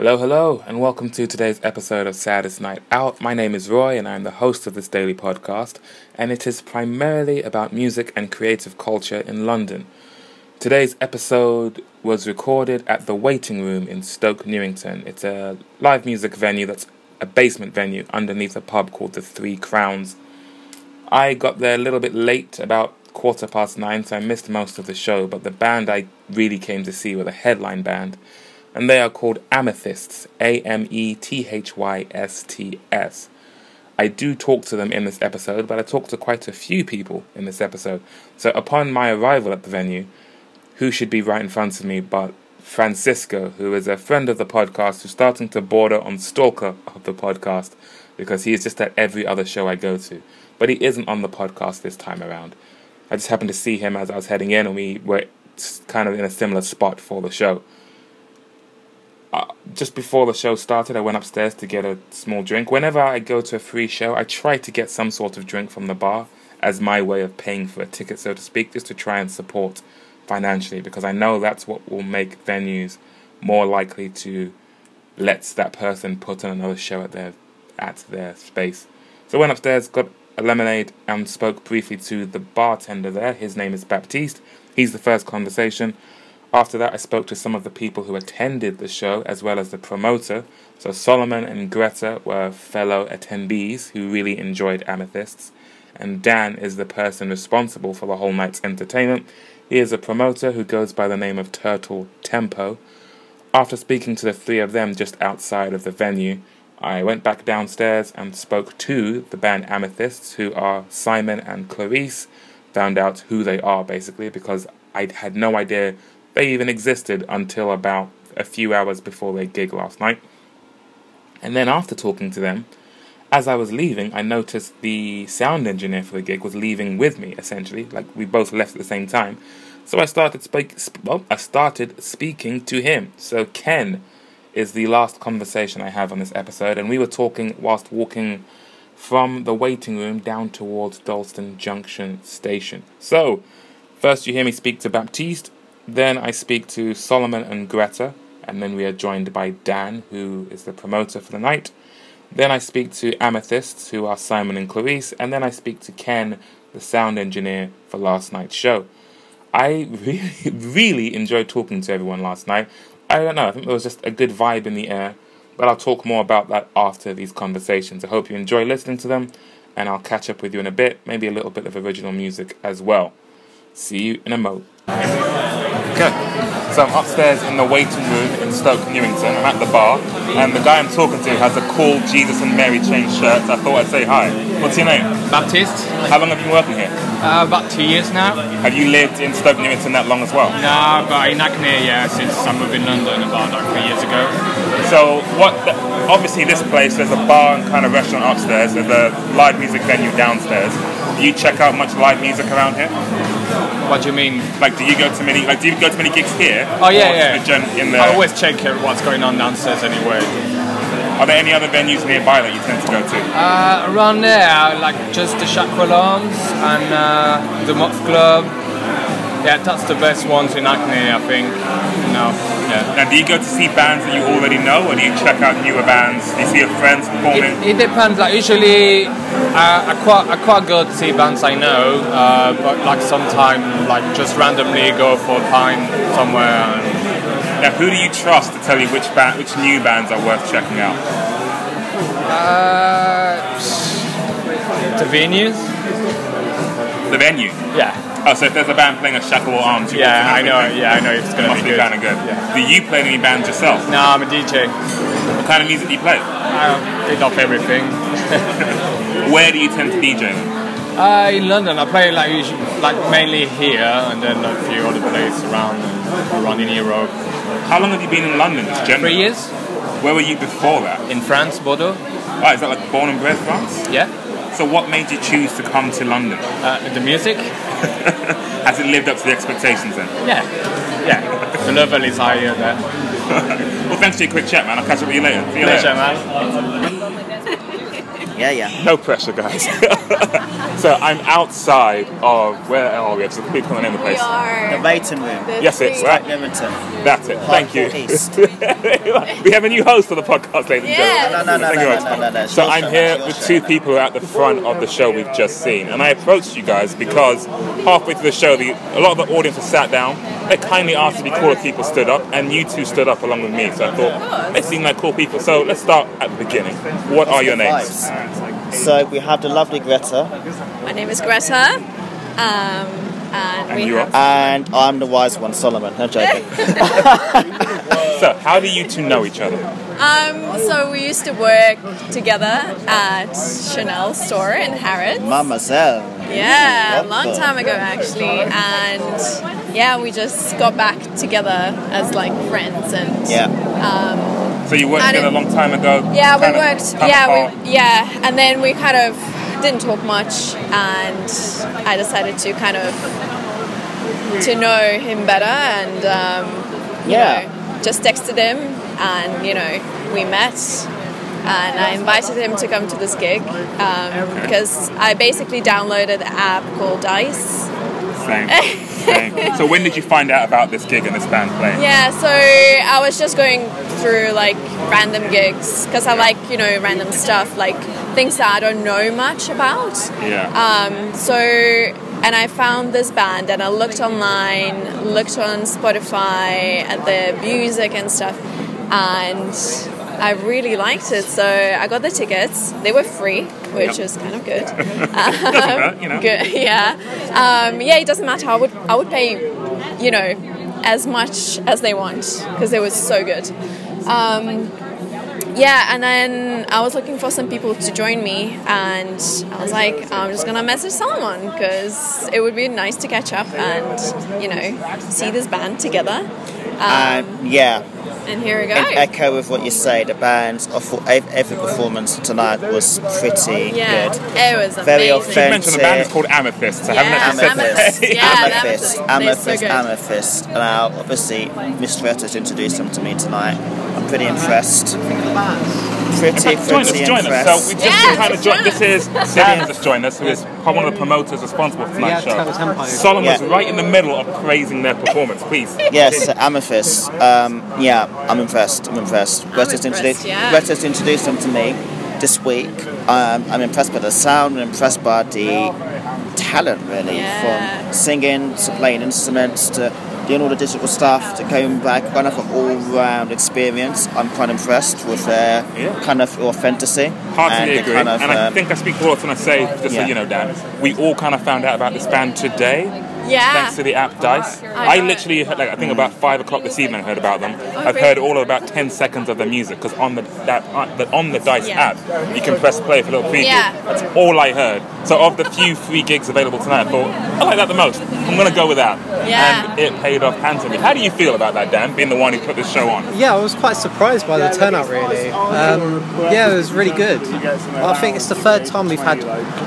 Hello, hello, and welcome to today's episode of Saddest Night Out. My name is Roy, and I'm the host of this daily podcast, and it is primarily about music and creative culture in London. Today's episode was recorded at the Waiting Room in Stoke Newington. It's a live music venue that's a basement venue underneath a pub called the Three Crowns. I got there a little bit late, about quarter past nine, so I missed most of the show, but the band I really came to see were the headline band and they are called amethysts. A M E T H Y S T S. I do talk to them in this episode, but I talk to quite a few people in this episode. So upon my arrival at the venue, who should be right in front of me but Francisco, who is a friend of the podcast, who's starting to border on stalker of the podcast because he is just at every other show I go to. But he isn't on the podcast this time around. I just happened to see him as I was heading in, and we were kind of in a similar spot for the show uh, just before the show started, I went upstairs to get a small drink. Whenever I go to a free show, I try to get some sort of drink from the bar as my way of paying for a ticket, so to speak, just to try and support financially because I know that's what will make venues more likely to let that person put on another show at their at their space. So I went upstairs, got a lemonade, and spoke briefly to the bartender there. His name is Baptiste. He's the first conversation. After that, I spoke to some of the people who attended the show as well as the promoter. So, Solomon and Greta were fellow attendees who really enjoyed Amethysts, and Dan is the person responsible for the whole night's entertainment. He is a promoter who goes by the name of Turtle Tempo. After speaking to the three of them just outside of the venue, I went back downstairs and spoke to the band Amethysts, who are Simon and Clarice. Found out who they are basically because I had no idea they even existed until about a few hours before their gig last night. And then after talking to them, as I was leaving, I noticed the sound engineer for the gig was leaving with me. Essentially, like we both left at the same time. So I started speak. Well, I started speaking to him. So Ken is the last conversation I have on this episode, and we were talking whilst walking from the waiting room down towards Dalston Junction Station. So first, you hear me speak to Baptiste, then I speak to Solomon and Greta, and then we are joined by Dan, who is the promoter for the night. Then I speak to Amethysts, who are Simon and Clarice, and then I speak to Ken, the sound engineer for last night's show. I really, really enjoyed talking to everyone last night. I don't know, I think there was just a good vibe in the air, but I'll talk more about that after these conversations. I hope you enjoy listening to them, and I'll catch up with you in a bit, maybe a little bit of original music as well. See you in a mo. Okay. So I'm upstairs in the waiting room in Stoke Newington. I'm at the bar, and the guy I'm talking to has a cool Jesus and Mary chain shirt. I thought I'd say hi. What's your name? Baptiste. How long have you been working here? Uh, about two years now. Have you lived in Stoke Newington that long as well? No, but in Hackney, yeah, since I moved in London about like three years ago. So what? The, obviously, this place there's a bar and kind of restaurant upstairs. There's a live music venue downstairs. Do you check out much live music around here? What do you mean? Like, do you go to many? Like, do you go to many gigs here? Oh yeah, yeah. Gen, in the, I always check what's going on downstairs anyway. Are there any other venues nearby that you tend to go to? Uh, around there, like just the Arms and uh, the Moth Club. Yeah, that's the best ones in Hackney, I think. No, yeah. Now, do you go to see bands that you already know, or do you check out newer bands? Do you see your friends performing? It, it depends. Like usually, uh, I quite I quite go to see bands I know, uh, but like sometimes like just randomly go for a pint somewhere. And, Now, who do you trust to tell you which band, which new bands are worth checking out? uh, the venues. The venue. Yeah. Oh, so if there's a band playing a Shacklewell Arms, you Yeah, I know. Yeah, I know it's gonna be kind of good. Yeah. Do you play any bands yourself? No, I'm a DJ. What kind of music do you play? I pick up everything. Where do you tend to DJ? Uh, in London, I play like usually, like mainly here, and then a few other places around around in Europe. How long have you been in London? Generally? Three years Where were you before that? in France, Bordeaux. Oh, is that like born and bred France? Yeah. So what made you choose to come to London? Uh, the music. Has it lived up to the expectations then? Yeah. Yeah. The level is higher there. well, thanks for your quick chat, man. I'll catch up with you later. See you Pleasure, later. man. Yeah, yeah. No pressure, guys. so I'm outside of where are we? It's a big on the name of the We place. The are. waiting room. the Yes, it's three- right. Leamington. That's it. Thank you. We have a new host for the podcast, ladies and Yeah. gentlemen. No, no, no, Thank no, you no, very no, no, no. So I'm show, here with two people at the front of the show we've just seen, and I approached you guys because halfway through the show, the, a lot of the audience was sat down. They kindly asked to be cool if people stood up, and you two stood up along with me. So I thought they seem like cool people. So let's start at the beginning. What are your names? Vibes. So we have the lovely Greta, My name is Greta. Um, and, And we you have. and I'm the wise one, Solomon. I'm joking. So how do you two know each other? Um, so we used to work together at Chanel store in Harrods. Mademoiselle. Yeah, a long time ago actually, and yeah, we just got back together as like friends and Yeah. So you worked I together a long time ago. yeah, we kind of worked. Yeah, we yeah, and then we kind of didn't talk much, and I decided to kind of to know him better, and um, you Yeah. know, just texted him, and you know, we met. And I invited him to come to this gig um, because I basically downloaded an app called Dice. Same. Same. So when did you find out about this gig and this band playing? Yeah, so I was just going through like random gigs because I like, you know, random stuff, like things that I don't know much about. Yeah. Um, so, and I found this band and I looked online, looked on Spotify at the music and stuff, and I really liked it. So I got the tickets. They were free, which Yep. is kind of good. Doesn't hurt, you know. Good, yeah. Um, yeah, it doesn't matter. I would, I would pay, you know, as much as they want because it was so good. Um, yeah, and then I was looking for some people to join me, and I was like, I'm just gonna message someone because it would be nice to catch up and, you know, see this band together. Um, And yeah, and here we go. in echo with what you say, the band's of every performance tonight was pretty yeah, good. it was amazing. Very You authentic. mentioned the band is called Amethyst. So I haven't Yeah, actually said Amethyst. Yeah, amethyst, Amethyst. They're so amethyst, good. Now, obviously, Mr. Greta's introduced them to me tonight. I'm pretty impressed. Pretty, join us, pretty join us. So we just Yeah, kind of joined. join This is Cillian just joined us, who is one of the promoters responsible for tonight's Yeah, show. tempo. Solomon was Yeah. right in the middle of praising their performance. Please. Yes, Amethyst. Um, yeah, I'm impressed. I'm impressed. Greta's impressed, introduced, yeah. Greta's introduced them to me this week. Um, I'm impressed by the sound. I'm impressed by the talent, really, Yeah. from singing to playing instruments to doing all the digital stuff to going back, kind of an all-round experience. I'm quite impressed with their Yeah. kind of authenticity Heartily and agree. kind of. and I um, think I speak for all when I say, just so you know, Dan, we all kind of found out about this band today. Yeah. Thanks to the app Dice. I I literally, heard, like, I think about five o'clock this evening, I heard about them. I've really? heard all of about ten seconds of their music because on the that uh, the, on the Dice Yeah. app, you can press play for a little preview. Yeah. That's all I heard. So of the few free gigs available tonight, I thought I like that the most. I'm gonna go with that. Yeah. And it paid off handsomely. How do you feel about that, Dan? Being the one who put this show on. Yeah, I was quite surprised by the turnout. Really, um, yeah, it was really good. I think it's the third time we've had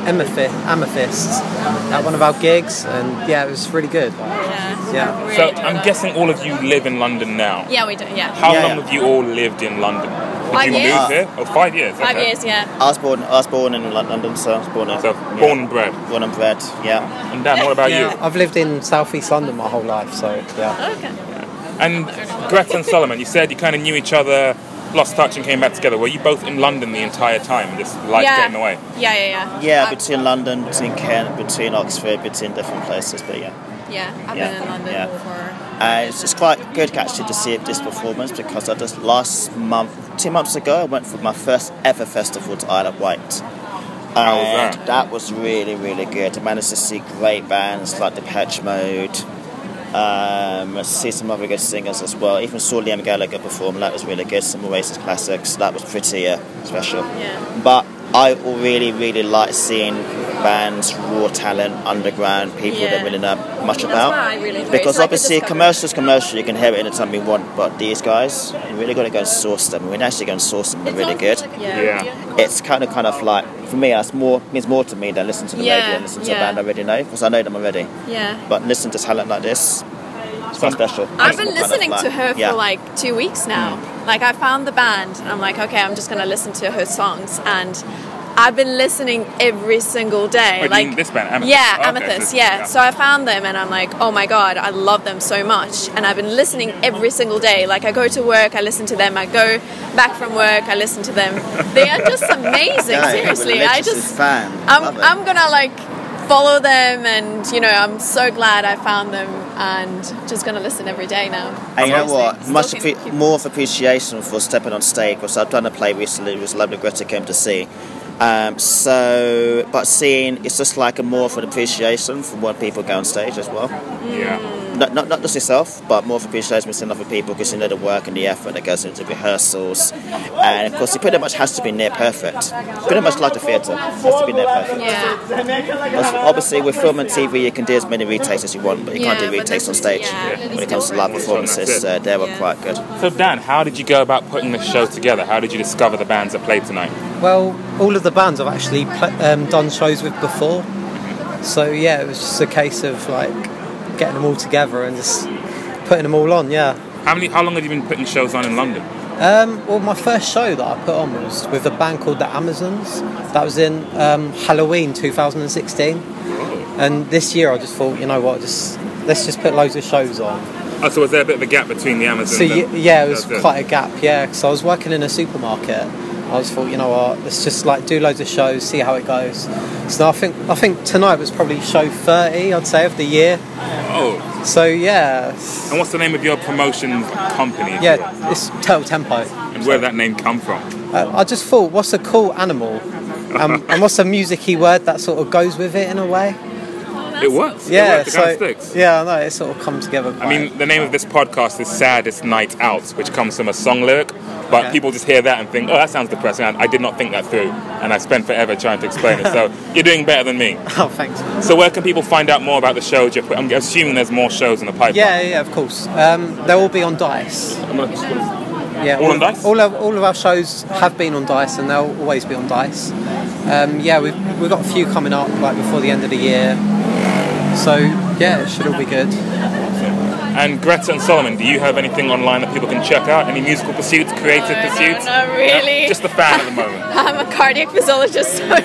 amethyst, amethyst at one of our gigs, and yeah, it was really good. Yeah. Yeah. Really So enjoyed I'm it. guessing all of you live in London now. Yeah, we do. Yeah. How Yeah, long yeah. have you all lived in London? Did Five you years. move here? Oh, five years. Five okay. years. Yeah. I was born. I was born in London, so I was born in. So yeah. born and bred. born and bred. Yeah. And Dan, what about you? I've lived in southeast London my whole life, so yeah. Okay. And Greta and Solomon, you said you kind of knew each other, lost touch, and came back together. Were you both in London the entire time, and just life yeah. getting away? Yeah, yeah, yeah. Yeah, I've- between London, between Kent, between Oxford, between different places, but yeah. Yeah, I've Yeah, been in London yeah. for. Uh, it's, it's quite good actually to see this performance because I just last month, two months ago, I went for my first ever festival to Isle of Wight. How was And that? that was really, really good. I managed to see great bands like the Depeche Mode, um, see some other good singers as well. Even saw Liam Gallagher perform, that was really good. Some Oasis classics, that was pretty uh, special. Yeah. But I really, really like seeing bands, raw talent, underground, people Yeah. that really know much That's about. what I really enjoy. Because It's like a obviously, discovery. commercial's commercial, you can hear it anytime you want, but these guys, you really got to go and source them. We're actually going to source them, they're really good. Yeah. Yeah. It's kind of, kind of like, for me, that's more means more to me than listening to the Yeah, radio and listening to yeah. a band I already know, because I know them already. Yeah. But listen to talent like this, it's quite special. I've It's been more kind of listening like- to her yeah. for like two weeks now. Mm. Like I found the band and I'm like, okay, I'm just gonna listen to her songs and I've been listening every single day. Wait, you like this band, Amethyst? Yeah, Oh, okay, Amethyst. so- yeah. yeah. So I found them and I'm like, oh my god, I love them so much, and I've been listening every single day. Like I go to work, I listen to them. I go back from work, I listen to them. They are just amazing. Yeah, seriously, I just fan. I'm I'm gonna like follow them, and you know I'm so glad I found them, and just gonna listen every day now. And you know what? Much appre- more of appreciation for stepping on stage because I've done a play recently. It was lovely. Greta came to see. Um, so, but seeing it's just like a more of an appreciation for what people go on stage as well. Yeah. Not, not, not just yourself, but more of appreciation for seeing other people because you know the work and the effort that goes into rehearsals. And of course, it pretty much has to be near perfect. Pretty much like the theatre, has to be near perfect. Yeah. Because Obviously, with film and TV, you can do as many retakes as you want, but you can't do retakes on stage. yeah, When it comes to live performances, uh, they were Yeah. quite good. So Dan, how did you go about putting the show together? How did you discover the bands that played tonight? Well, all of the bands I've actually pl- um, done shows with before. So yeah, it was just a case of like getting them all together and just putting them all on. Yeah. How many? How long have you been putting shows on in London? Um, well, my first show that I put on was with a band called the Amazons. That was in um, Halloween 2016. And this year I just thought, you know what, just let's just put loads of shows on. Oh, so was there a bit of a gap between the Amazons? So y- yeah, it was quite a gap. Yeah, because I was working in a supermarket. I just thought, you know what, let's just like do loads of shows, see how it goes. So I think I think tonight was probably show 30, I'd say, of the year. Oh, So yeah, and what's the name of your promotion company? yeah, it's Turtle Tempo. And where did that name come from? Uh, I just thought, what's a cool animal, um, and what's a musicy word that sort of goes with it in a way? It works. it Yeah, works. It so kind of sticks. yeah, I know it sort of come together. I mean, the name of this podcast is Saddest Night Out, which comes from a song lyric, but Okay. people just hear that and think, oh, that sounds depressing. I, I did not think that through, and I spent forever trying to explain it. So you're doing better than me. oh, thanks. So where can people find out more about the shows? I'm assuming there's more shows in the pipeline. Yeah, yeah, of course. Um, they'll all be on Dice. I'm gonna just- Yeah, All on Dice? All of, all of our shows have been on Dice, and they'll always be on Dice. Um, yeah, we've we've got a few coming up like before the end of the year. So yeah, it should all be good. And Greta and Solomon, do you have anything online that people can check out? Any musical pursuits, creative No, no, pursuits? not really. No, just a fan at the moment. I'm a cardiac physiologist, so so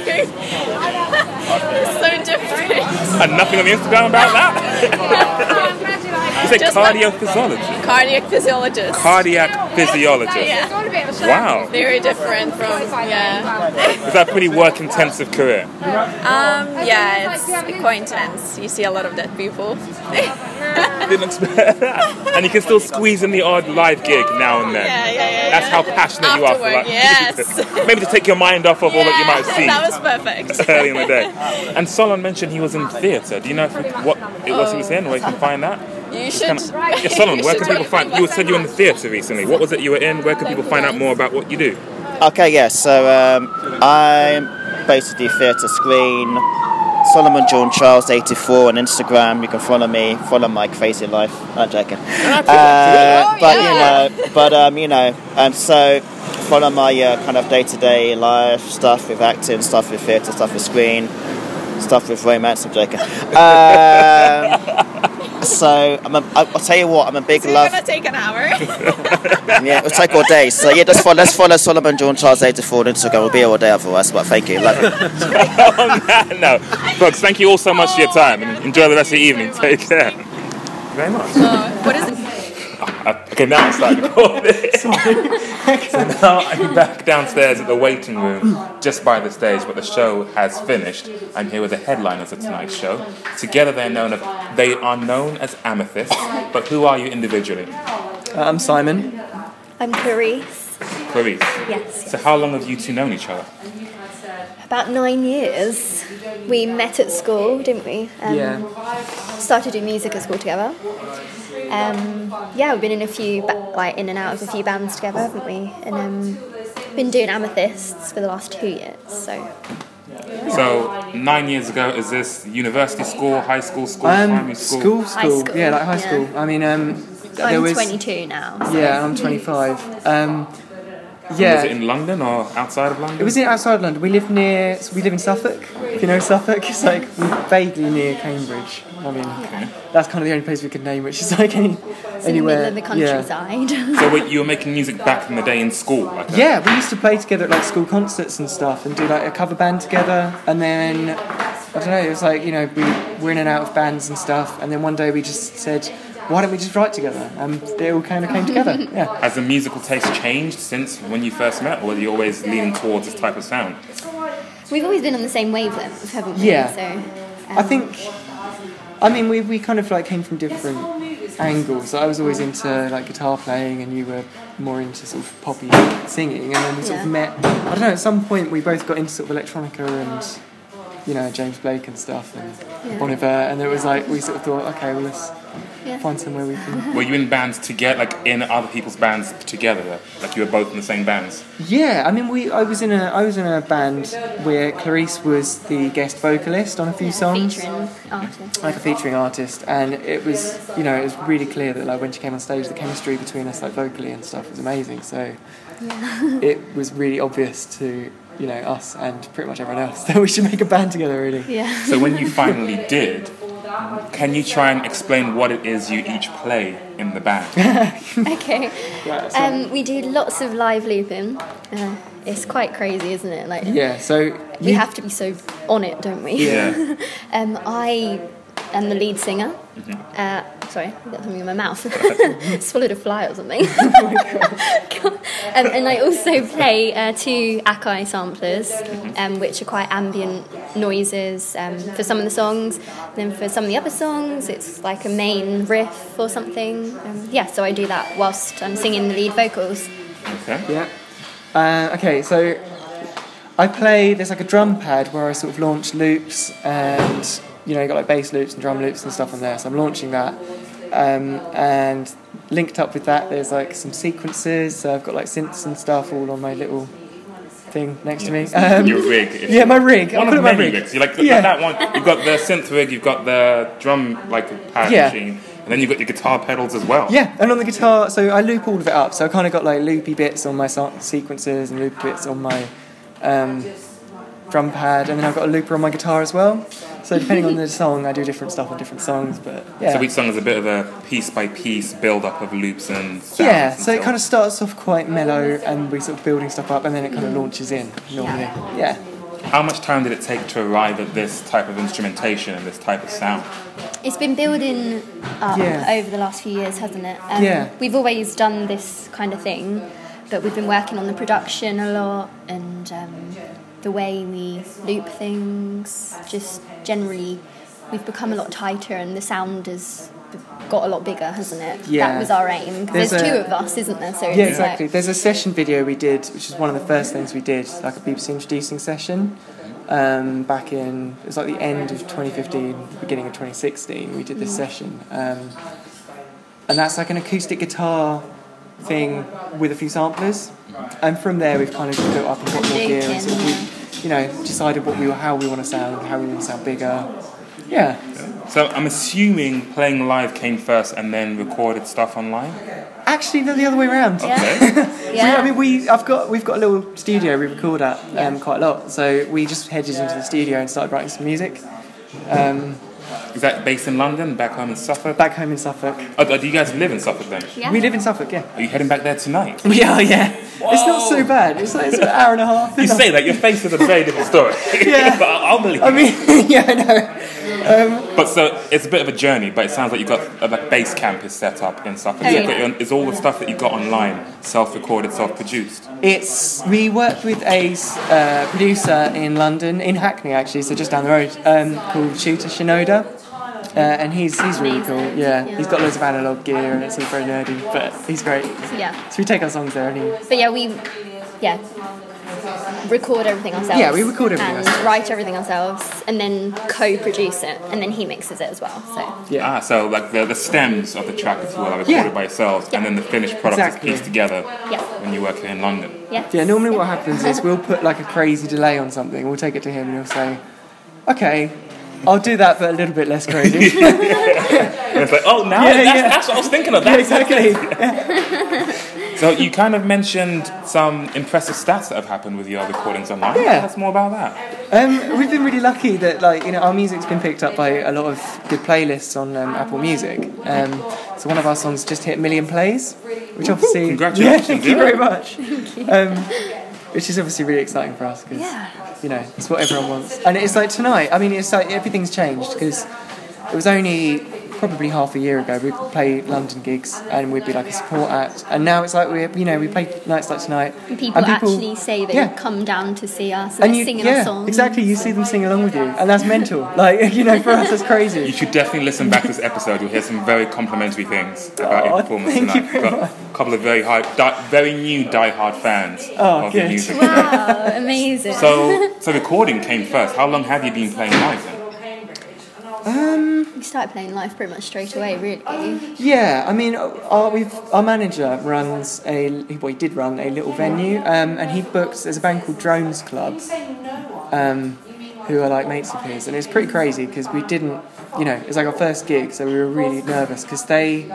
different. and nothing on the Instagram about that? you said Just like- cardiophysiologist. Cardiac physiologist. Cardiac physiologist. yeah. Wow. Very different from yeah. Is that a pretty work intensive career? Um, yeah, it's quite intense. You see a lot of dead people. Didn't expect that. And you can still squeeze in the odd live gig now and then. Yeah, yeah, yeah. That's how yeah. passionate you are for Afterward, like yes. Maybe to take your mind off of all that you might Yeah, see That was perfect. early in the day. And Solon mentioned he was in theatre. Do you know if, what it was he was in, where you can find that? You should. Kind of, yeah, Solon, you where should can people find? about You said you were in the theatre recently. What was it you were in? Where can people find out more about what you do? Okay, yeah, so um, I'm basically theatre screen, Solomon John Charles 84 on Instagram. You can follow me, follow my crazy life. I'm joking. Uh, but you know, but um, you know, um, so follow my uh, kind of day-to-day life stuff with acting, stuff with theatre, stuff with screen, stuff with romance. I'm joking. Um, so I'm a, I'll tell you what, I'm a big So love. It's gonna take an hour. Yeah, it'll take all day. So yeah, just follow, let's follow Solomon John Charles 84 on Instagram. We'll be here all day otherwise. But thank you, love you. On that note, folks, thank you all so much for your time and enjoy the rest of the evening. Take care. Very much. what is it? Uh, okay, now I'm starting recording. so now I'm back downstairs at the waiting room, just by the stage, but the show has finished. I'm here with the headliners of tonight's show. Together, they're known of, they are known as Amethyst. But who are you individually? I'm Simon. I'm Clarice. Clarice. Yes. So how long have you two known each other? About nine years. We met at school, didn't we? Um, Yeah. Started doing music at school together. Um, yeah, we've been in a few, ba- like in and out of a few bands together, haven't we? And um, been doing amethysts for the last two years. So So nine years ago, is this university school, high school, school, primary Um, school? school, High school. school, Yeah, like high yeah. school. I mean, um, there I'm was. 22 now. so- Yeah, I'm 25. Um, Was yeah. it in London or outside of London? It was in outside of London. We live near. So we live in Suffolk. If you know Suffolk, it's like vaguely near Cambridge. I mean, that's kind of the only place we could name, which is like any, It's in the anywhere. middle of the yeah. So wait, you were making music back in the day in school? Like Yeah, we used to play together at like school concerts and stuff, and do like a cover band together. And then I don't know, it was like you know we were in and out of bands and stuff. And then one day we just said, why don't we just write together? And it all kind of came together. Yeah. Has the musical taste changed since when you first met, or were you always leaning towards this type of sound? We've always been on the same wavelength, haven't we? Yeah. So, um, I think, I mean, we, we kind of like came from different angles. I was always into like guitar playing, and you were more into sort of poppy singing. And then we sort of met. I don't know. At some point, we both got into sort of electronica and you know James Blake and stuff and Yeah. Bon Iver, and it was like we sort of thought, okay, well let's Yeah. find somewhere we can. Were you in bands together, like in other people's bands together? Like you were both in the same bands? Yeah, I mean, we I was in a I was in a band where Clarice was the guest vocalist on a few songs. featuring artist. like a featuring artist, and it was you know it was really clear that like when she came on stage, the chemistry between us like vocally and stuff was amazing. So it was really obvious to you know us and pretty much everyone else that we should make a band together. Really. Yeah. So when you finally did, can you try and explain what it is you each play in the band? okay. Um, we do lots of live looping. Uh, it's quite crazy, isn't it? Like yeah. So we have to be so on it, don't we? Yeah. um, I am the lead singer. Mm-hmm. Uh, sorry, I got something in my mouth. Swallowed a fly or something. Oh um, and I also play uh, two Akai samplers, um, which are quite ambient noises um, for some of the songs. Then for some of the other songs, it's like a main riff or something. Um, yeah, so I do that whilst I'm singing the lead vocals. Okay. Yeah. Uh, okay, so I play. There's like a drum pad where I sort of launch loops, and you know, you got like bass loops and drum loops and stuff on there. So I'm launching that, um, and linked up with that, there's like some sequences. So I've got like synths and stuff all on my little thing next to me. Um, Your rig. yeah, my rig. I'll One of it my rig. rigs. You like the, Yeah. that one. You've got the synth rig. You've got the drum like pad Yeah. machine, and then you've got your guitar pedals as well. Yeah, and on the guitar, so I loop all of it up. So I kind of got like loopy bits on my sequences and loopy bits on my um, drum pad, and then I've got a looper on my guitar as well. So depending on the song, I do different stuff on different songs. But yeah, So each song is a bit of a piece by piece build up of loops and yeah. and So it kind of starts off quite mellow, and we sort of building stuff up, and then it kind of launches in normally. Yeah. How much time did it take to arrive at this type of instrumentation and this type of sound? It's been building up Yeah. over the last few years, hasn't it? Um, Yeah. We've always done this kind of thing, but we've been working on the production a lot and um, the way we loop things. Just generally, we've become a lot tighter and the sound has got a lot bigger, hasn't it? Yeah. That was our aim. There's There's, two of us, isn't there? So Yeah, exactly. Like, There's a session video we did, which is one of the first things we did, like a BBC introducing session. Um, back in it was like the end of 2015, beginning of 2016, we did this session, um, and that's like an acoustic guitar thing with a few samplers. And from there, we've kind of built up and got more gear and sort of, we, you know, decided what we how we want to sound, how we want to sound bigger. Yeah, So I'm assuming playing live came first and then recorded stuff online. actually, they're the other way around. Okay. yeah. I mean, we I've got we've got a little studio we record at um, quite a lot. So we just headed into the studio and started writing some music. Um, Is that based in London, back home in Suffolk? back home in Suffolk. Oh, do you guys live in Suffolk then? yeah. We live in Suffolk, yeah. Are you heading back there tonight? We are, yeah. It's not so bad. It's like it's an hour and a half. You say that, your face is a very different story. Yeah. but I'll believe I mean, yeah, I know. But so it's a bit of a journey, but it sounds like you've got a like base camp is set up in Suffolk. Oh, yeah. got your- is all the stuff that you got online self-recorded, self-produced? It's we worked with a uh, producer in London, in Hackney actually, so just down the road, um, called Shooter Shinoda. Uh, and he's he's really cool. Yeah, Yeah. he's got loads of analog gear and it's all very nerdy, but he's great. yeah. So we take our songs there and he But yeah, we yeah record everything ourselves. Yeah, we record everything and ourselves. write everything ourselves, and then co-produce it, and then he mixes it as well. So Yeah. Ah, so like the, the stems of the track, if you will, are recorded Yeah. by yourselves, and then the finished product Exactly. is pieced together Yeah. when you work here in London. yeah, Yeah, normally what happens is we'll put like a crazy delay on something, we'll take it to him and he'll say, okay, I'll do that, but a little bit less crazy. And it's like, oh, now Yeah, that's, yeah. that's what I was thinking of. yeah, That's exactly. So you kind of mentioned some impressive stats that have happened with your recordings online. Yeah. Tell us more about that. Um, we've been really lucky that like you know our music's been picked up by a lot of good playlists on um, Apple Music. Um, so one of our songs just hit a million plays, which obviously congratulations, Yeah, thank you very much. Which is obviously really exciting for us because Yeah. you know it's what everyone wants. And it's like tonight. I mean, it's like everything's changed because it was only probably half a year ago we'd play London gigs and we'd be like a support act, and now it's like we you know we play nights like tonight. And people, and actually say they yeah. come down to see us and, and they're you, singing yeah, our songs. exactly. You see them sing along with you, and that's mental. Like you know, for us, that's crazy. You should definitely listen back to this episode. You'll hear some very complimentary things about Oh, your performance thank you tonight. very Got a couple of very high, di- very new die-hard fans Oh, of your good. music. Wow, amazing. So, so recording came first. How long have you been playing live then? We started playing live pretty much straight away, really. Yeah, I mean, our, we've, our manager runs a, well, he did run a little venue, um, and he booked, there's a band called Drones Club, um, who are like mates of his, and it's pretty crazy because we didn't, you know, it's like our first gig, so we were really nervous because they,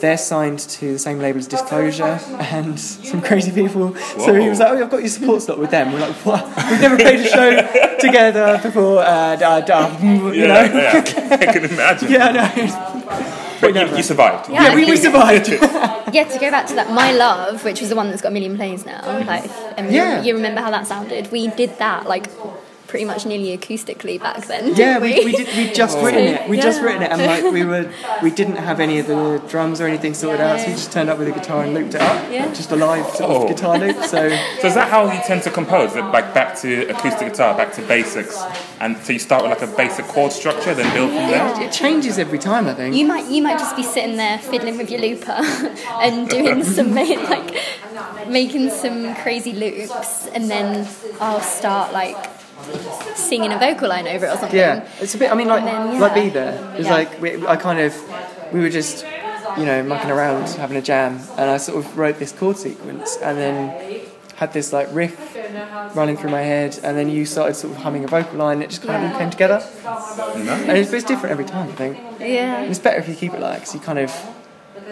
they're signed to the same label as Disclosure and some crazy people. So he was like, "Oh, I've got your support slot with them." We're like, "What? We've never played a show together before." And, uh, uh, you know, yeah, I can imagine. yeah, no. But you, you survived. Yeah, Yeah, we, we survived. Yeah, to go back to that, My Love, which was the one that's got a million plays now. Like, and Yeah. you, you remember how that sounded? We did that like pretty much nearly acoustically back then. Yeah, didn't we, we did. We just written it. We just written it, and like we were, we didn't have any of the drums or anything sorted out, so we just turned up with a guitar and looped it up. Yeah. Just a live sort Oh. guitar loop. So So is that how you tend to compose? Like back to acoustic guitar, back to basics, and so you start with like a basic chord structure, then build from there. it changes every time. I think. You might you might just be sitting there fiddling with your looper and doing some like making some crazy loops, and then I'll start like singing a vocal line over it or something. Yeah, it's a bit. I mean, like And then, like be there. It's Yeah. like we, I kind of, we were just, you know, mucking around having a jam, and I sort of wrote this chord sequence, and then had this like riff running through my head, and then you started sort of humming a vocal line. And it just kind of came together, and it's, it's different every time. I think. Yeah. And it's better if you keep it like, because you kind of,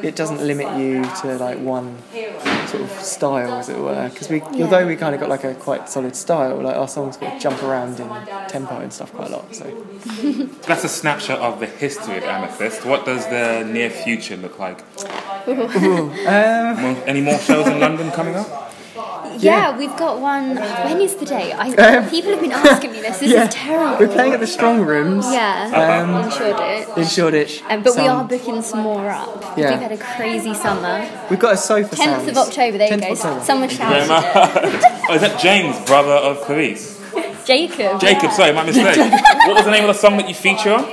it doesn't limit you to like one sort of style, as it were. Because we, although we kind of got like a quite solid style, like our songs got jump around in tempo and stuff quite a lot. So That's a snapshot of the history of Amethyst. What does the near future look like? um, Any more shows in London coming up? Yeah, we've got one. When is the date? I, Um, people have been asking me this. This yeah, is terrible. we're playing at the Strong Rooms Yeah, Um, in Shoreditch. in Shoreditch. Um, but we are booking some more up. Yeah. We've had a crazy summer. We've got a sofa 10th sounds. of October, there you 10th go. of October. Someone shouted oh, is that James, brother of Clarice? it. Jacob. Jacob, sorry, my mistake. what was the name of the song that you feature on?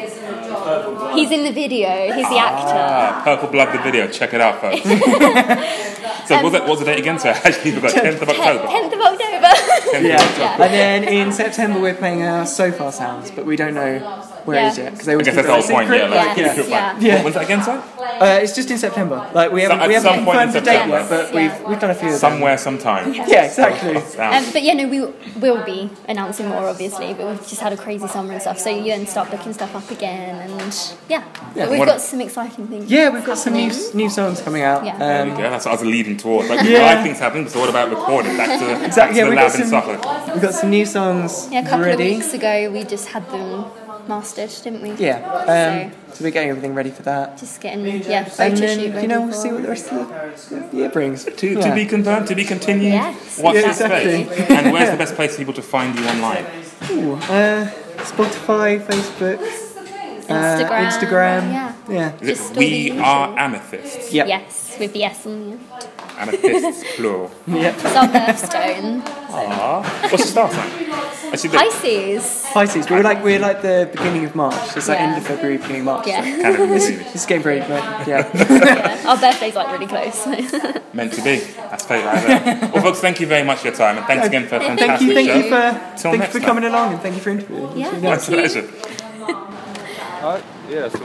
He's in the video. He's the actor. Ah, Purple Blood, the video. Check it out, folks. so what was, that, what was the date again? So I actually forgot. 10th of October. 10th of October. 10th of Yeah. October. And then in September we're playing our Sofar Sounds, but we don't know where it is Yeah. yet because they I always guess keep that's it the whole a point, yeah. secret. Like, Yes, keep yeah. Yeah. When's that again, sorry? Uh, it's just in September. Like we haven't, at we haven't some point confirmed the date September. yet, but Yeah. we've we've done a few of them. Somewhere, sometime. Yeah, exactly. Um, but yeah, no, we will be announcing more, obviously. But we've just had a crazy summer and stuff, so you then start booking stuff up again, and yeah, but we've What- got some exciting things. Yeah, we've got some new happening. new songs coming out. Yeah. There Um, we go. That's what I was leading towards. Like, Yeah. live things happen, so what about recording? Back to, back Exactly. to Yeah, the we lab got in some. Suffolk. We've got some new songs Yeah, a couple ready. of weeks ago, we just had them mastered, didn't we? Yeah. Um, so we're getting everything ready for that. Just getting yeah photo And shoot then ready you know we'll see what the rest of the year brings. To, Yeah. to be confirmed, to be continued. Yes. Watch Yeah, this space. And where's the best place for people to find you online? Ooh, uh, Spotify, Facebook, uh, Instagram. Instagram. Yeah. Yeah. Is Just it We Are usual. Amethysts? Yep. Yes, with the S on the end. Amethysts, plural. Yep. It's our birthstone. Aww. What's the star sign? Actually, the, Pisces. Pisces. We're like we're like the beginning of March. It's like Yeah. end of February, beginning of March. Yeah. kind of movie. It's getting very like, yeah. Our birthday's like really close. Meant to be. That's fate right there. Well, folks, thank you very much for your time, and thanks again for a Thank fantastic thank you, thank show. you for Till thank you next for time. coming along and thank you for interviewing. Yeah. It's really My nice. pleasure. Right, yeah, so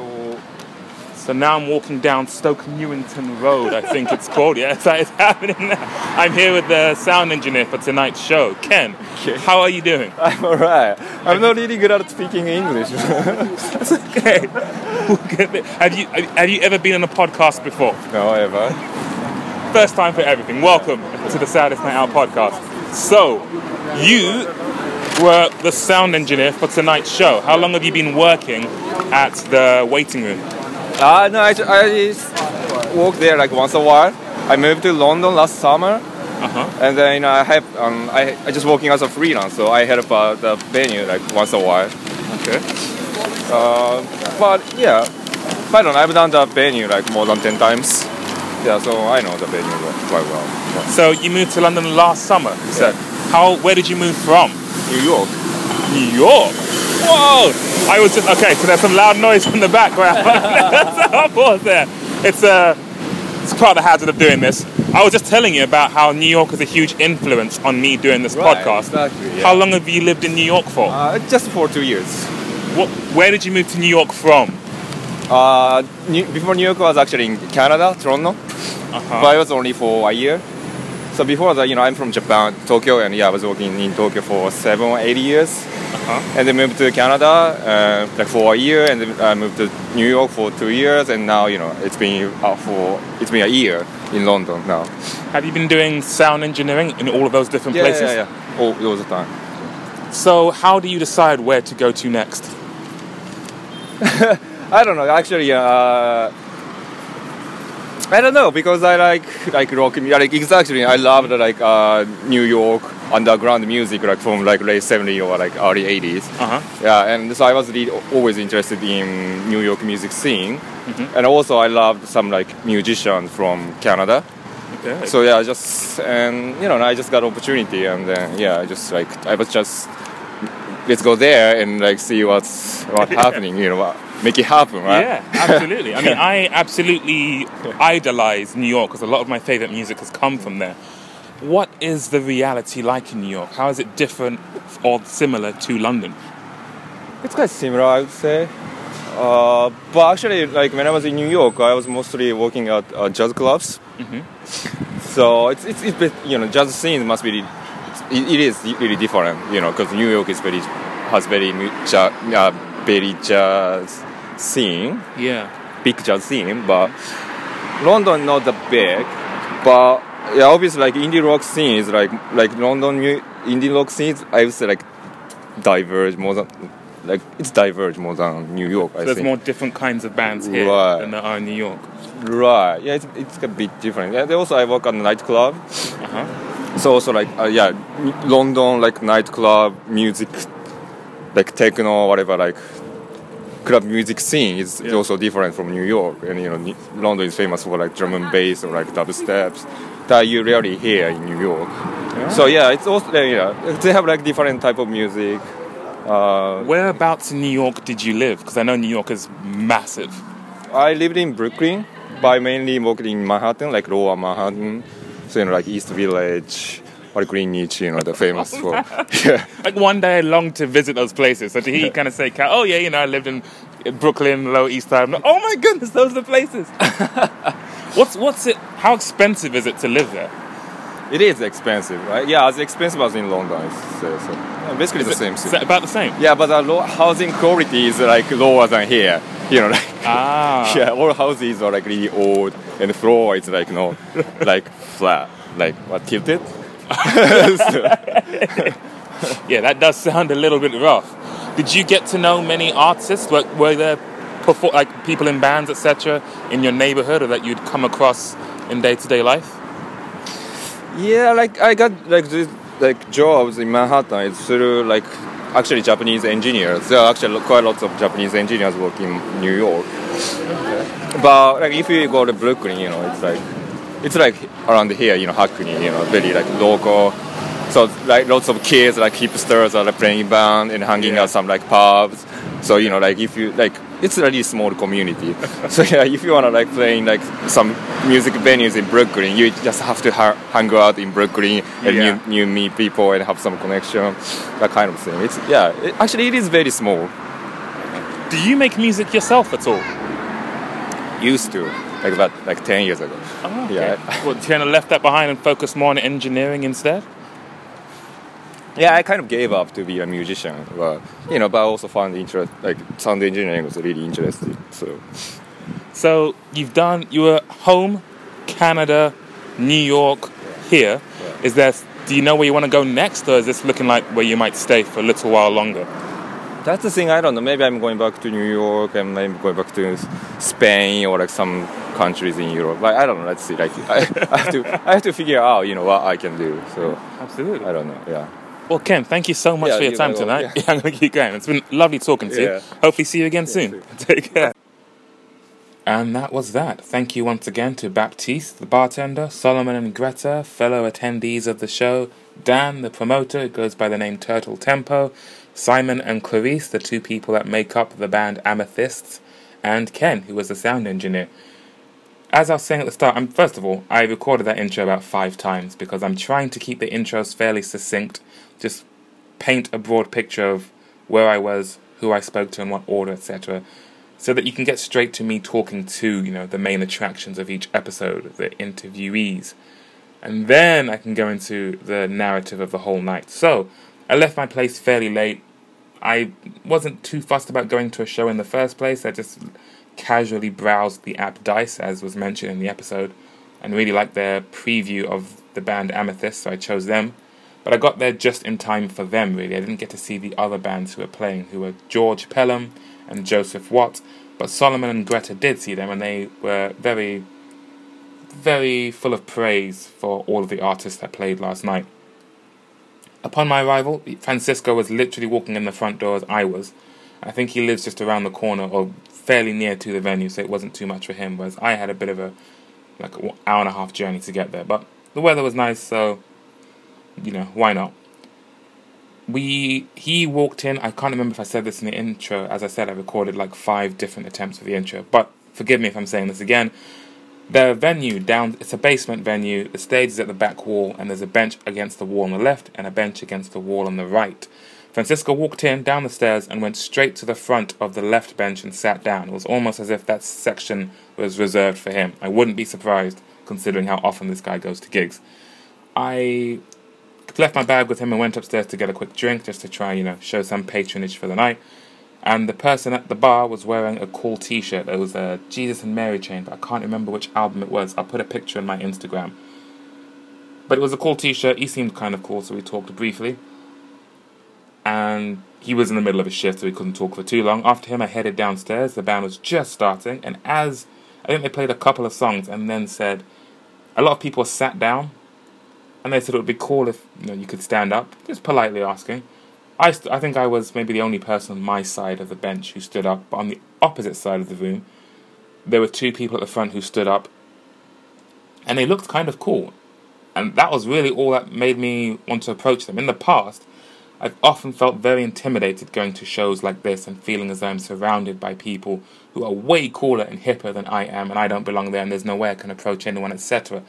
So now I'm walking down Stoke Newington Road, I think it's called. Yes, that is happening now. I'm here with the sound engineer for tonight's show, Ken. Okay. How are you doing? I'm alright. I'm not really good at speaking English. That's okay. Have you have you ever been on a podcast before? no, ever. First time for everything. Welcome to the Saddest Night Out podcast. So, you were the sound engineer for tonight's show. How long have you been working at the waiting room? Uh, no, I, I work there like once a while. I moved to London last summer, Uh huh. and then you know, I have um, I, I just working as a freelance, so I help uh, the venue like once a while. Okay. Uh, but yeah, I don't know. I've done the venue like more than ten times. Yeah, so I know the venue quite well. Yeah. So you moved to London last summer. You said. How? Where did you move from? New York. New York. Whoa! I was just okay. So there's some loud noise from the background. That's a there. It's a. It's part of the hazard of doing this. I was just telling you about how New York is a huge influence on me doing this Right, podcast. exactly, yeah. How long have you lived in New York for? Uh, just for two years. what, where did you move to New York from? Uh, New, before New York I was actually in Canada, Toronto, Uh-huh. but I was only for a year. So before that, you know, I'm from Japan, Tokyo, and yeah, I was working in Tokyo for seven or eight years, Uh-huh. and then moved to Canada uh, like for a year, and then I moved to New York for two years, and now you know it's been uh, for it's been a year in London now. Have you been doing sound engineering in all of those different Yeah, places? yeah, yeah, all, all the time. So how do you decide where to go to next? I don't know. Actually, uh, I don't know because I like like rock. mu- Like exactly, I love like uh, New York underground music, like from like late '70s or like early '80s. Uh huh. Yeah, and so I was really always interested in New York music scene, Mm-hmm. and also I loved some like musicians from Canada. Okay. So yeah, I just and you know I just got opportunity, and then yeah, I just like I was just let's go there and like see what's what's happening. You know, what- make it happen, right? Yeah, absolutely. I mean, I absolutely idolize New York because a lot of my favorite music has come from there. What is the reality like in New York? How is it different or similar to London? It's quite similar, I would say. Uh, but actually, like when I was in New York, I was mostly working at uh, jazz clubs. So it's, it's, it's you know jazz scene must be it's, it, it is really different, you know, because New York is very has very mu- ja, uh, very jazz scene, Yeah. big jazz scene, but London not that big. But yeah, obviously like indie rock scene is like like London mu- indie rock scenes. I would say like diverge more than like it's diverge more than New York. I there's think. more different kinds of bands here Right. than there are in New York. Right. Yeah, it's, it's a bit different. Yeah, also I work at a nightclub. Uh-huh. So also like uh, yeah, London like nightclub music, like techno whatever like club music scene is Yeah. also different from New York. And you know London is famous for like drum and bass or like dubsteps that you rarely hear in New York. So yeah, it's also yeah they have like different type of music. Uh, Whereabouts in New York did you live? Because I know New York is massive. I lived in Brooklyn, but I mainly worked in Manhattan, like lower Manhattan. So, you know, like East Village or Greenwich, you know, the famous for. Yeah. Like one day I longed to visit those places. So to hear you kind of say, "Oh yeah, you know, I lived in Brooklyn, Lower East Side." Like, oh my goodness, those are the places. what's what's it? How expensive is it to live there? It is expensive, right? Yeah, as expensive as in London. It's, uh, so, yeah, basically the same Is thing. about the same? Yeah, but the low, housing quality is like lower than here. You know, like Ah. yeah, all houses are like really old, and the floor is like you no, like flat, like what tilted. Yeah, that does sound a little bit rough. Did you get to know many artists? Were, were there perfor- like people in bands, etc., in your neighborhood, or that you'd come across in day-to-day life? Yeah, like I got like this like jobs in Manhattan. It's through like actually Japanese engineers. There are actually quite lots of Japanese engineers working in New York. But like if you go to Brooklyn, you know, it's like it's like around here, you know, Hackney, you know, very like local. So like lots of kids, like hipsters, are like playing band and hanging Yeah. out some like pubs. So you know, like if you like, it's a really small community. so yeah, if you wanna like playing like some music venues in Brooklyn, you just have to ha- hang out in Brooklyn and Yeah. you, you meet people and have some connection, that kind of thing. It's yeah, it, actually it is very small. Do you make music yourself at all? used to, like about like ten years ago. Oh, okay. Yeah. Well, you kind of left that behind and focused more on engineering instead? Yeah, I kind of gave up to be a musician, but you know, but I also found interest like sound engineering was really interesting. So So you've done, you were home, Canada, New York, here. Is there, do you know where you want to go next, or is this looking like where you might stay for a little while longer? that's the thing. I don't know. Maybe I'm going back to New York, and maybe going back to Spain or like some countries in Europe. Like I don't know. Let's see. Like I, I have to, I have to figure out, you know, what I can do. So Absolutely. I don't know. Yeah. Well, Ken, thank you so much Yeah, for your time tonight. welcome. Yeah, I'm going to keep going. It's been lovely talking to you. Yeah. Hopefully, see you again soon. Take care. And that was that. Thank you once again to Baptiste, the bartender, Solomon and Greta, fellow attendees of the show, Dan, the promoter, who goes by the name Turtle Tempo, Simon and Clarice, the two people that make up the band Amethysts, and Ken, who was the sound engineer. As I was saying at the start, I'm, first of all, I recorded that intro about five times because I'm trying to keep the intros fairly succinct, just paint a broad picture of where I was, who I spoke to, in what order, etc., so that you can get straight to me talking to, you know, the main attractions of each episode, the interviewees. And then I can go into the narrative of the whole night. So, I left my place fairly late. I wasn't too fussed about going to a show in the first place. I just casually browsed the app Dice, as was mentioned in the episode, and really liked their preview of the band Amethyst, so I chose them. But I got there just in time for them, really. I didn't get to see the other bands who were playing, who were George Pelham and Joseph Watt. But Solomon and Greta did see them, and they were very, very full of praise for all of the artists that played last night. Upon my arrival, Francisco was literally walking in the front door as I was. I think he lives just around the corner or fairly near to the venue, so it wasn't too much for him. Whereas I had a bit of a like an hour and a half journey to get there, but the weather was nice, so you know why not. We he walked in. I can't remember if I said this in the intro. As I said, I recorded like five different attempts of the intro, but forgive me if I'm saying this again. The venue down, it's a basement venue. The stage is at the back wall, and there's a bench against the wall on the left and a bench against the wall on the right. Francisco walked in down the stairs and went straight to the front of the left bench and sat down. It was almost as if that section was reserved for him. I wouldn't be surprised considering how often this guy goes to gigs. I left my bag with him and went upstairs to get a quick drink just to try, you know, show some patronage for the night. And the person at the bar was wearing a cool T-shirt. It was a Jesus and Mary chain, but I can't remember which album it was. I'll put a picture in my Instagram. But it was a cool T-shirt. He seemed kind of cool, so we talked briefly. And he was in the middle of a shift, so we couldn't talk for too long. After him, I headed downstairs. The band was just starting, and as I think they played a couple of songs, and then said, a lot of people sat down, and they said it would be cool if you know you could stand up. Just politely asking. I, st- I think I was maybe the only person on my side of the bench who stood up. But on the opposite side of the room, there were two people at the front who stood up, and they looked kind of cool. And that was really all that made me want to approach them. In the past, I've often felt very intimidated going to shows like this and feeling as though I'm surrounded by people who are way cooler and hipper than I am, and I don't belong there, and there's no way I can approach anyone, etc.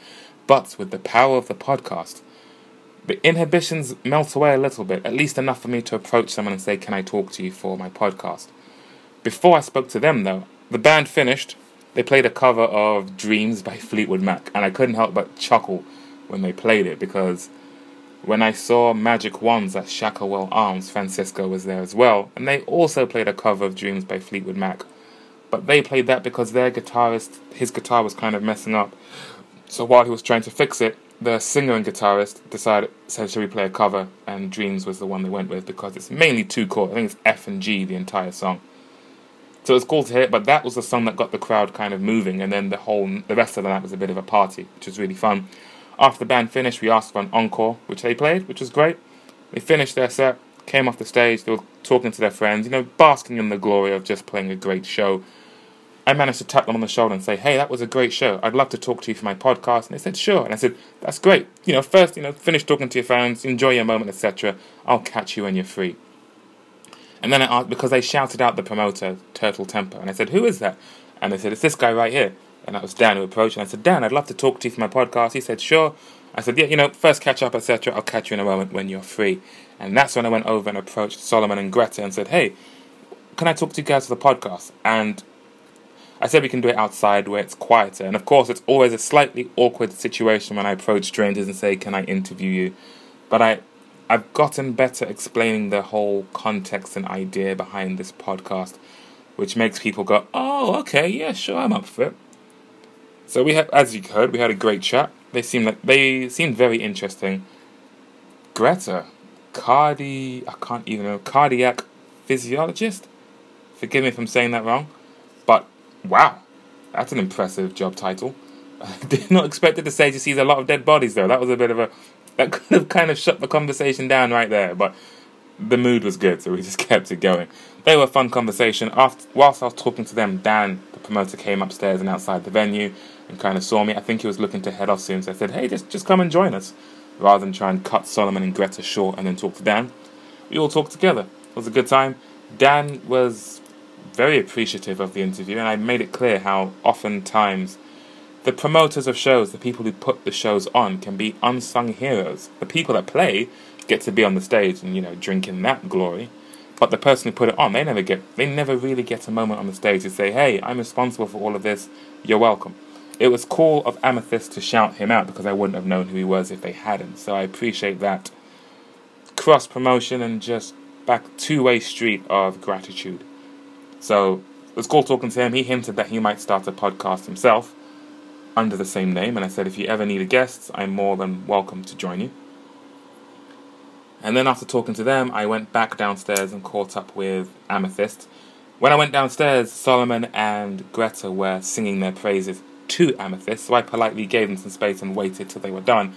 But with the power of the podcast, the inhibitions melt away a little bit, at least enough for me to approach someone and say, Can I talk to you for my podcast? Before I spoke to them, though, the band finished. They played a cover of Dreams by Fleetwood Mac, and I couldn't help but chuckle when they played it because when I saw Magic Wands at Shacklewell Arms, Francisco was there as well, and they also played a cover of Dreams by Fleetwood Mac. But they played that because their guitarist, his guitar was kind of messing up. So while he was trying to fix it, the singer and guitarist decided, said, should we play a cover? And Dreams was the one they went with because it's mainly two chords. I think it's F and G, the entire song. So it was cool to hear, but that was the song that got the crowd kind of moving, and then the whole, the rest of the night was a bit of a party, which was really fun. After the band finished, we asked for an encore, which they played, which was great. They finished their set, came off the stage, they were talking to their friends, you know, basking in the glory of just playing a great show. I managed to tap them on the shoulder and say, "Hey, that was a great show. I'd love to talk to you for my podcast." And they said, "Sure." And I said, "That's great. You know, first, you know, finish talking to your fans, enjoy your moment, etc. I'll catch you when you're free." And then I asked because they shouted out the promoter, Turtle Temper, and I said, "Who is that?" And they said, "It's this guy right here." And that was Dan who approached, and I said, "Dan, I'd love to talk to you for my podcast." He said, "Sure." I said, "Yeah, you know, first catch up, etc. I'll catch you in a moment when you're free." And that's when I went over and approached Solomon and Greta and said, "Hey, can I talk to you guys for the podcast?" And I said we can do it outside where it's quieter. And of course, it's always a slightly awkward situation when I approach strangers and say, Can I interview you? But I, I've gotten better explaining the whole context and idea behind this podcast, which makes people go, Oh, okay, yeah, sure, I'm up for it. So we had, as you heard, we had a great chat. They seemed like they seemed very interesting. Greta, cardi, I can't even know, cardiac physiologist. Forgive me if I'm saying that wrong, but wow, that's an impressive job title. I did not expect it to say she sees a lot of dead bodies though. That was a bit of a that could have kind of shut the conversation down right there, but the mood was good, so we just kept it going. They were a fun conversation. After whilst I was talking to them, Dan, promoter, came upstairs and outside the venue and kind of saw me. I think he was looking to head off soon, so I said, "Hey, just just come and join us," rather than try and cut Solomon and Greta short and then talk to Dan. We all talked together. It was a good time. Dan was very appreciative of the interview, and I made it clear how oftentimes the promoters of shows, the people who put the shows on, can be unsung heroes. The people that play get to be on the stage and you know drink in that glory, but the person who put it on, they never get, they never really get a moment on the stage to say, "Hey, I'm responsible for all of this. You're welcome." It was cool of Amethyst to shout him out because I wouldn't have known who he was if they hadn't. So I appreciate that cross promotion and just back two way street of gratitude. So it was cool talking to him. He hinted that he might start a podcast himself under the same name, and I said, if you ever need a guest, I'm more than welcome to join you. And then after talking to them, I went back downstairs and caught up with Amethyst. When I went downstairs, Solomon and Greta were singing their praises to Amethyst, so I politely gave them some space and waited till they were done.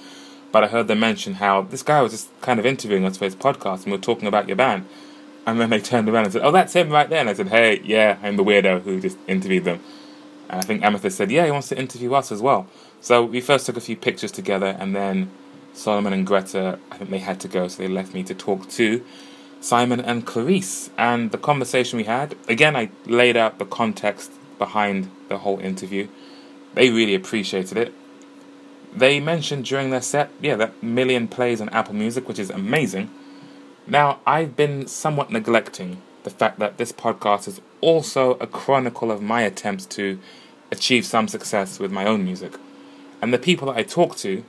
But I heard them mention how this guy was just kind of interviewing us for his podcast, and we were talking about your band. And then they turned around and said, "Oh, that's him right there." And I said, "Hey, yeah, I'm the weirdo who just interviewed them." And I think Amethyst said, "Yeah, he wants to interview us as well." So we first took a few pictures together, and then Solomon and Greta, I think they had to go, so they left me to talk to Simon and Clarice. And the conversation we had, again, I laid out the context behind the whole interview. They really appreciated it. They mentioned during their set, yeah, that million plays on Apple Music, which is amazing. Now, I've been somewhat neglecting the fact that this podcast is also a chronicle of my attempts to achieve some success with my own music. And the people that I talk to,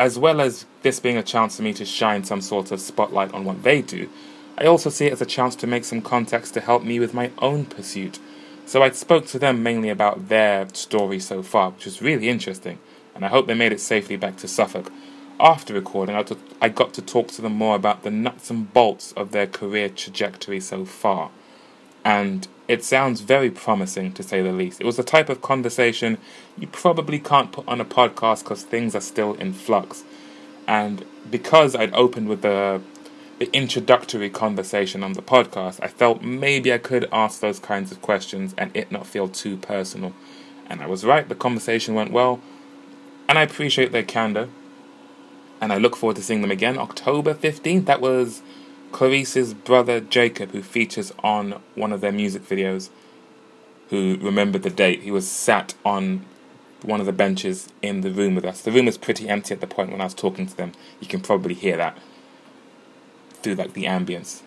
as well as this being a chance for me to shine some sort of spotlight on what they do, I also see it as a chance to make some context to help me with my own pursuit. So I spoke to them mainly about their story so far, which was really interesting, and I hope they made it safely back to Suffolk. After recording, I got to talk to them more about the nuts and bolts of their career trajectory so far. And it sounds very promising, to say the least. It was the type of conversation you probably can't put on a podcast because things are still in flux. And because I'd opened with the the introductory conversation on the podcast, I felt maybe I could ask those kinds of questions and it not feel too personal. And I was right, the conversation went well, and I appreciate their candor. And I look forward to seeing them again October 15th. That was Clarice's brother Jacob, who features on one of their music videos, who remembered the date. He was sat on one of the benches in the room with us. The room was pretty empty at the point when I was talking to them. You can probably hear that through like the ambience.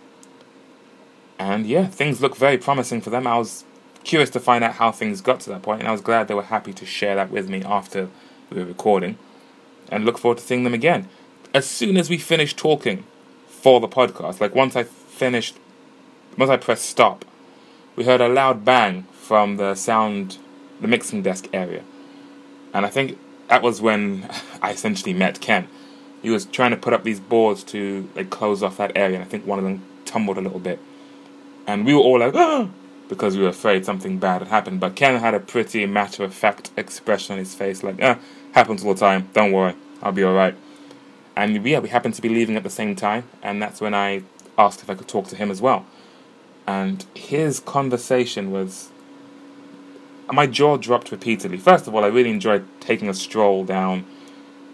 And yeah, things look very promising for them. I was curious to find out how things got to that point, and I was glad they were happy to share that with me after we were recording. And look forward to seeing them again. As soon as we finished talking for the podcast, like once I finished, once I pressed stop, we heard a loud bang from the sound, the mixing desk area. And I think that was when I essentially met Ken he was trying to put up these boards to like close off that area, and I think one of them tumbled a little bit, and we were all like, ah! because we were afraid something bad had happened. But Ken had a pretty matter of fact expression on his face, like, ah, happens all the time. Don't worry, I'll be all right. And yeah, we happened to be leaving at the same time, and that's when I asked if I could talk to him as well. And his conversation was. My jaw dropped repeatedly. First of all, I really enjoyed taking a stroll down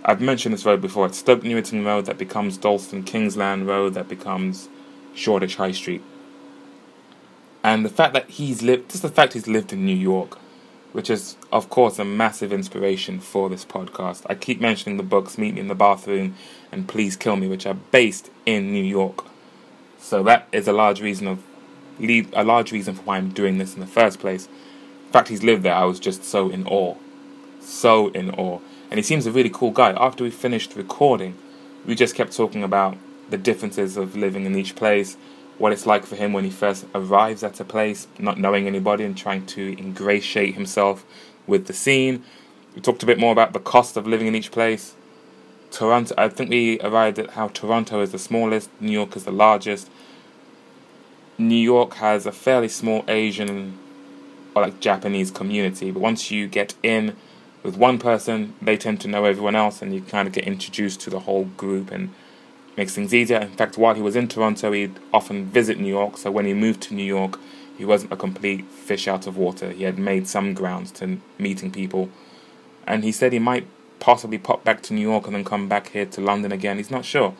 I've mentioned this road before. It's Stoke Newington Road that becomes Dalston Kingsland Road that becomes Shoreditch High Street. And the fact that he's lived, just the fact he's lived in New York, which is, of course, a massive inspiration for this podcast. I keep mentioning the books Meet Me in the Bathroom and Please Kill Me, which are based in New York. So that is a large reason of a large reason for why I'm doing this in the first place. In fact, he's lived there. I was just so in awe. So in awe. And he seems a really cool guy. After we finished recording, we just kept talking about the differences of living in each place, what it's like for him when he first arrives at a place, not knowing anybody and trying to ingratiate himself with the scene. We talked a bit more about the cost of living in each place. Toronto, I think we arrived at how Toronto is the smallest, New York is the largest. New York has a fairly small Asian or like Japanese community, but once you get in with one person, they tend to know everyone else, and you kind of get introduced to the whole group and makes things easier. In fact, while he was in Toronto, he'd often visit New York. So when he moved to New York, he wasn't a complete fish out of water. He had made some grounds to meeting people, and he said he might possibly pop back to New York and then come back here to London again. He's not sure,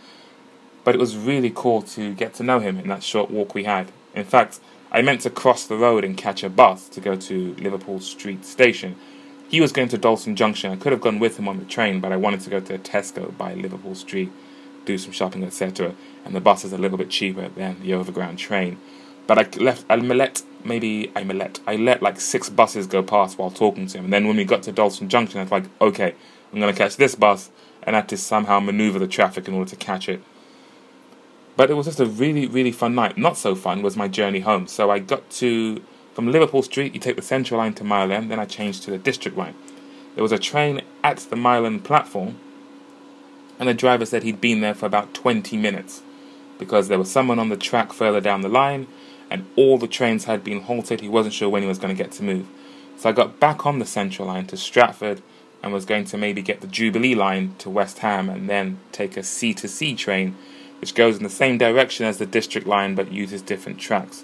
but it was really cool to get to know him in that short walk we had. In fact, I meant to cross the road and catch a bus to go to Liverpool Street Station. He was going to Dalston Junction. I could have gone with him on the train, but I wanted to go to Tesco by Liverpool Street, do some shopping, etc. And the bus is a little bit cheaper than the overground train. But I left. I let maybe I let I let like six buses go past while talking to him. And then when we got to Dalston Junction, I was like, okay, I'm gonna catch this bus, and I had to somehow maneuver the traffic in order to catch it. But it was just a really, really fun night. Not so fun was my journey home. So I got to, from Liverpool Street, you take the Central Line to Mile End, then I changed to the District Line. There was a train at the Mile End platform, and the driver said he'd been there for about 20 minutes because there was someone on the track further down the line, and all the trains had been halted. He wasn't sure when he was going to get to move. So I got back on the Central Line to Stratford and was going to maybe get the Jubilee Line to West Ham and then take a c2c train which goes in the same direction as the District Line but uses different tracks.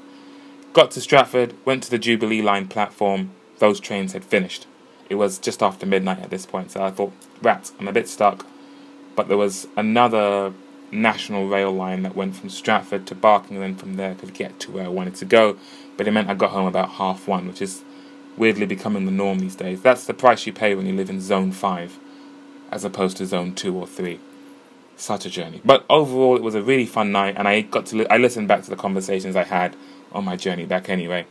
Got to Stratford, went to the Jubilee Line platform, those trains had finished. It was just after midnight at this point, so I thought, rats, I'm a bit stuck. But there was another national rail line that went from Stratford to Barking and then from there could get to where I wanted to go. But it meant I got home about half one, which is weirdly becoming the norm these days. That's the price you pay when you live in zone 5 as opposed to zone 2 or 3 such a journey. But overall, it was a really fun night, and I got to li- I listened back to the conversations I had on my journey back. Anyway,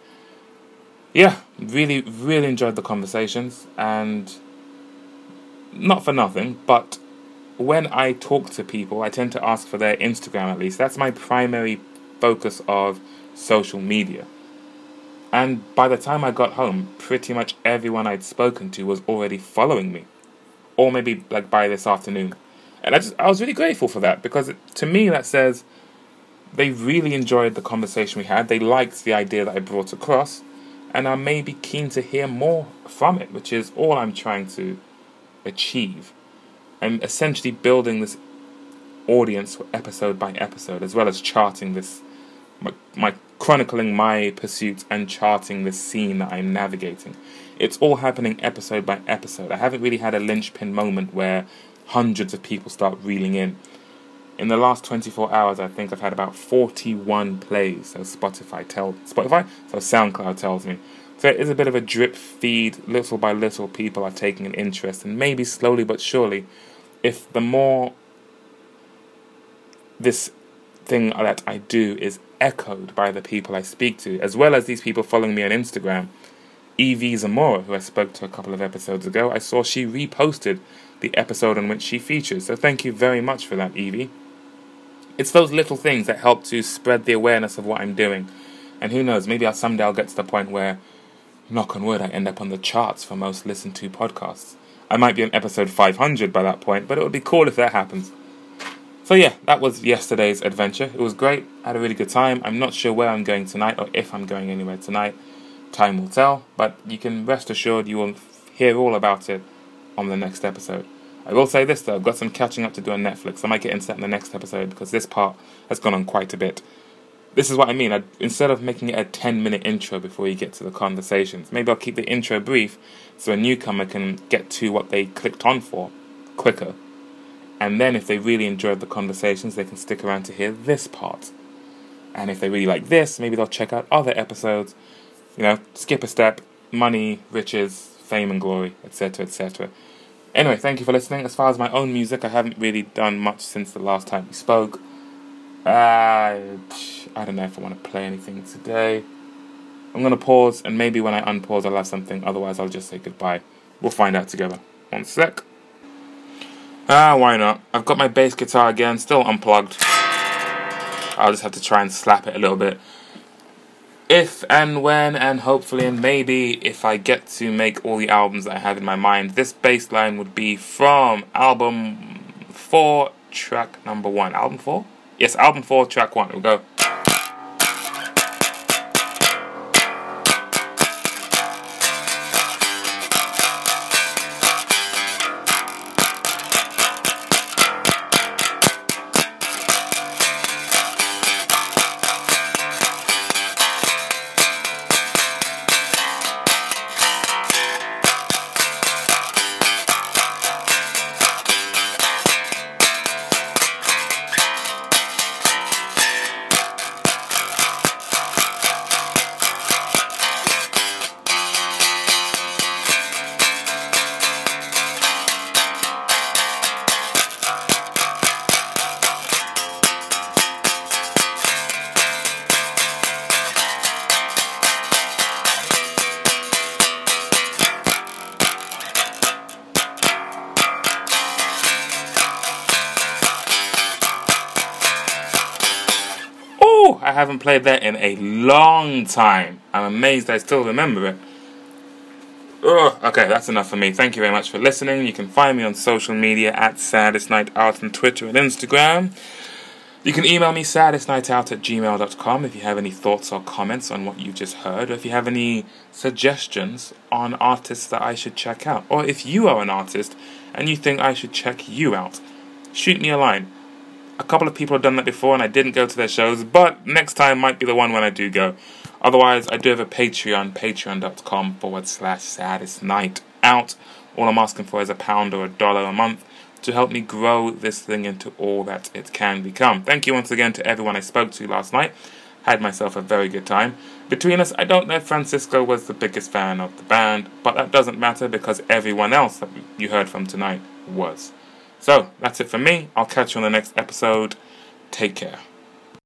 yeah, really, really enjoyed the conversations, and not for nothing, but when I talk to people, I tend to ask for their Instagram at least. That's my primary focus of social media. And by the time I got home, pretty much everyone I'd spoken to was already following me. Or maybe like by this afternoon. And I just I was really grateful for that because to me that says they really enjoyed the conversation we had. They liked the idea that I brought across, and are maybe keen to hear more from it, which is all I'm trying to achieve. I'm essentially building this audience episode by episode, as well as charting this, my, my chronicling my pursuits and charting the scene that I'm navigating. It's all happening episode by episode. I haven't really had a linchpin moment where hundreds of people start reeling in. In the last 24 hours, I think I've had about 41 plays. So Spotify tells Spotify, so SoundCloud tells me. So it is a bit of a drip feed. Little by little, people are taking an interest, and maybe slowly but surely, if the more this thing that I do is echoed by the people I speak to, as well as these people following me on Instagram. Evie Zamora, who I spoke to a couple of episodes ago, I saw she reposted the episode on which she features. So thank you very much for that, Evie. It's those little things that help to spread the awareness of what I'm doing. And who knows, maybe I'll someday I'll get to the point where, knock on wood, I end up on the charts for most listened to podcasts. I might be on episode 500 by that point, but it would be cool if that happens. So yeah, that was yesterday's adventure. It was great. I had a really good time. I'm not sure where I'm going tonight or if I'm going anywhere tonight. Time will tell, but you can rest assured you will hear all about it on the next episode. I will say this though, I've got some catching up to do on Netflix. I might get into that in the next episode because this part has gone on quite a bit. This is what I mean. I, instead of making it a 10 minute intro before you get to the conversations, maybe I'll keep the intro brief so a newcomer can get to what they clicked on for quicker. And then if they really enjoyed the conversations, they can stick around to hear this part. And if they really like this, maybe they'll check out other episodes. You know, skip a step, money, riches, fame and glory, etc., etc. Anyway, thank you for listening. As far as my own music, I haven't really done much since the last time we spoke. Uh, I don't know if I want to play anything today. I'm gonna pause, and maybe when I unpause, I'll have something. Otherwise, I'll just say goodbye. We'll find out together. One sec. Ah, why not? I've got my bass guitar again, still unplugged. I'll just have to try and slap it a little bit. If and when and hopefully and maybe if I get to make all the albums that I have in my mind, this bass line would be from album 4, track number 1. Album 4? Yes, album 4, track 1. We'll go. Haven't played that in a long time. I'm amazed I still remember it. Ugh, okay, that's enough for me. Thank you very much for listening. You can find me on social media at Saddest Night Out on Twitter and Instagram. You can email me saddestnightout at gmail.com if you have any thoughts or comments on what you've just heard, or if you have any suggestions on artists that I should check out, or if you are an artist and you think I should check you out. Shoot me a line. A couple of people have done that before and I didn't go to their shows, but next time might be the one when I do go. Otherwise, I do have a Patreon, patreon.com forward slash saddest night out. All I'm asking for is a pound or a dollar a month to help me grow this thing into all that it can become. Thank you once again to everyone I spoke to last night. Had myself a very good time. Between us, I don't know if Francisco was the biggest fan of the band, but that doesn't matter because everyone else that you heard from tonight was. So, that's it for me. I'll catch you on the next episode. Take care.